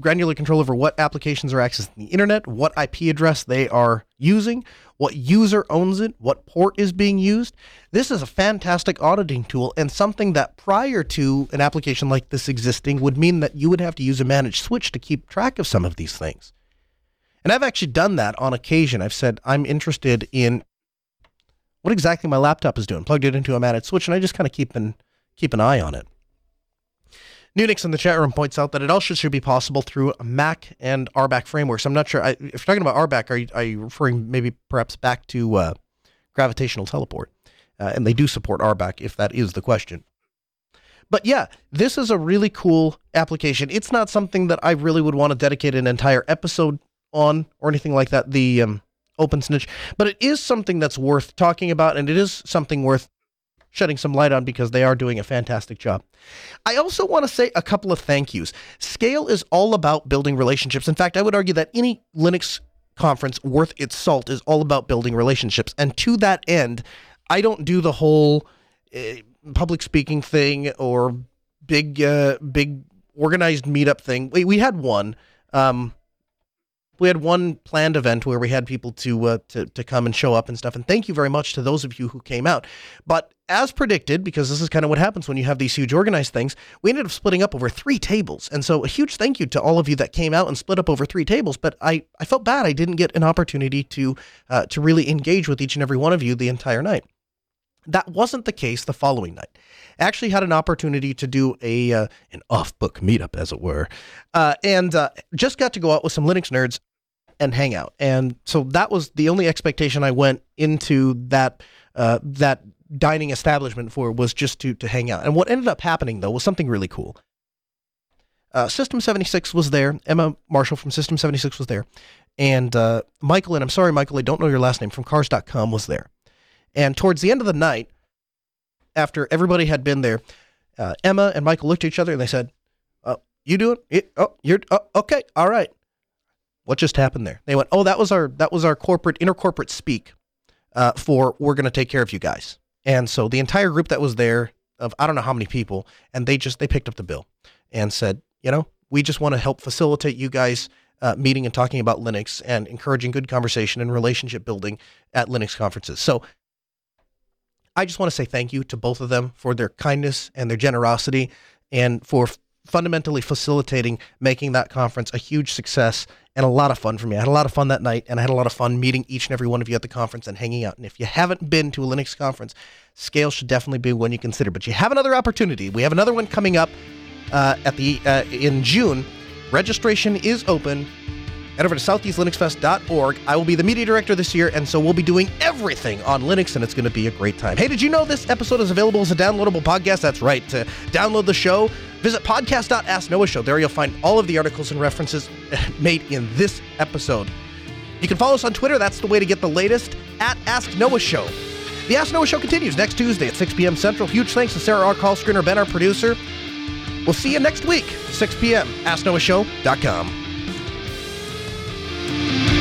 granular control over what applications are accessing the internet, what IP address they are using, what user owns it, what port is being used. This is a fantastic auditing tool and something that prior to an application like this existing would mean that you would have to use a managed switch to keep track of some of these things. And I've actually done that on occasion. I've said I'm interested in what exactly my laptop is doing. Plugged it into a managed switch, and I just kind of keep an keep an eye on it. Nunix in the chat room points out that it also should be possible through a Mac and RBAC frameworks. I'm not sure. I, if you're talking about RBAC, are you, are you referring maybe perhaps back to uh, gravitational teleport? Uh, and they do support RBAC if that is the question. But yeah, this is a really cool application. It's not something that I really would want to dedicate an entire episode on or anything like that. The um, OpenSnitch, but it is something that's worth talking about, and it is something worth shedding some light on because they are doing a fantastic job. I also want to say a couple of thank yous. Scale is all about building relationships. In fact, I would argue that any Linux conference worth its salt is all about building relationships. And to that end, I don't do the whole uh, public speaking thing or big, uh, big organized meetup thing. We, we had one. Um, we had one planned event where we had people to uh, to to come and show up and stuff. And thank you very much to those of you who came out. But as predicted, because this is kind of what happens when you have these huge organized things, we ended up splitting up over three tables. And so a huge thank you to all of you that came out and split up over three tables. But I, I felt bad I didn't get an opportunity to uh, to really engage with each and every one of you the entire night. That wasn't the case the following night. I actually had an opportunity to do a uh, an off book meetup, as it were, uh, and uh, just got to go out with some Linux nerds and hang out. And so that was the only expectation I went into that uh, that dining establishment for was just to to hang out. And what ended up happening though was something really cool. uh, System 76 was there. Emma Marshall from System 76 was there. And uh, Michael, and I'm sorry, Michael, I don't know your last name, from Cars.com was there. And towards the end of the night, after everybody had been there, uh, Emma and Michael looked at each other and they said, oh, "You doing it? Oh, you're oh, okay. All right. What just happened there?" They went, "Oh, that was our that was our corporate intercorporate speak uh, for we're going to take care of you guys." And so the entire group that was there of I don't know how many people, and they just they picked up the bill and said, "You know, we just want to help facilitate you guys." Uh, meeting and talking about Linux and encouraging good conversation and relationship building at Linux conferences. So I just want to say thank you to both of them for their kindness and their generosity and for fundamentally facilitating making that conference a huge success and a lot of fun for me. I had a lot of fun that night and I had a lot of fun meeting each and every one of you at the conference and hanging out. And if you haven't been to a Linux conference, Scale should definitely be one you consider. But you have another opportunity. We have another one coming up uh, at the uh, in June. Registration is open head over to southeastlinuxfest.org. I will be the media director this year, and so we'll be doing everything on Linux, and it's going to be a great time. Hey, did you know this episode is available as a downloadable podcast? That's right. To download the show, visit podcast.asknoah show. There you'll find all of the articles and references made in this episode. You can follow us on Twitter. That's the way to get the latest at Ask Noah Show. The Ask Noah Show continues next Tuesday at 6 p.m. Central. Huge thanks to Sarah R. Call Screener Ben, our producer. We'll see you next week, 6 p.m. AskNoahShow.com. Thank you.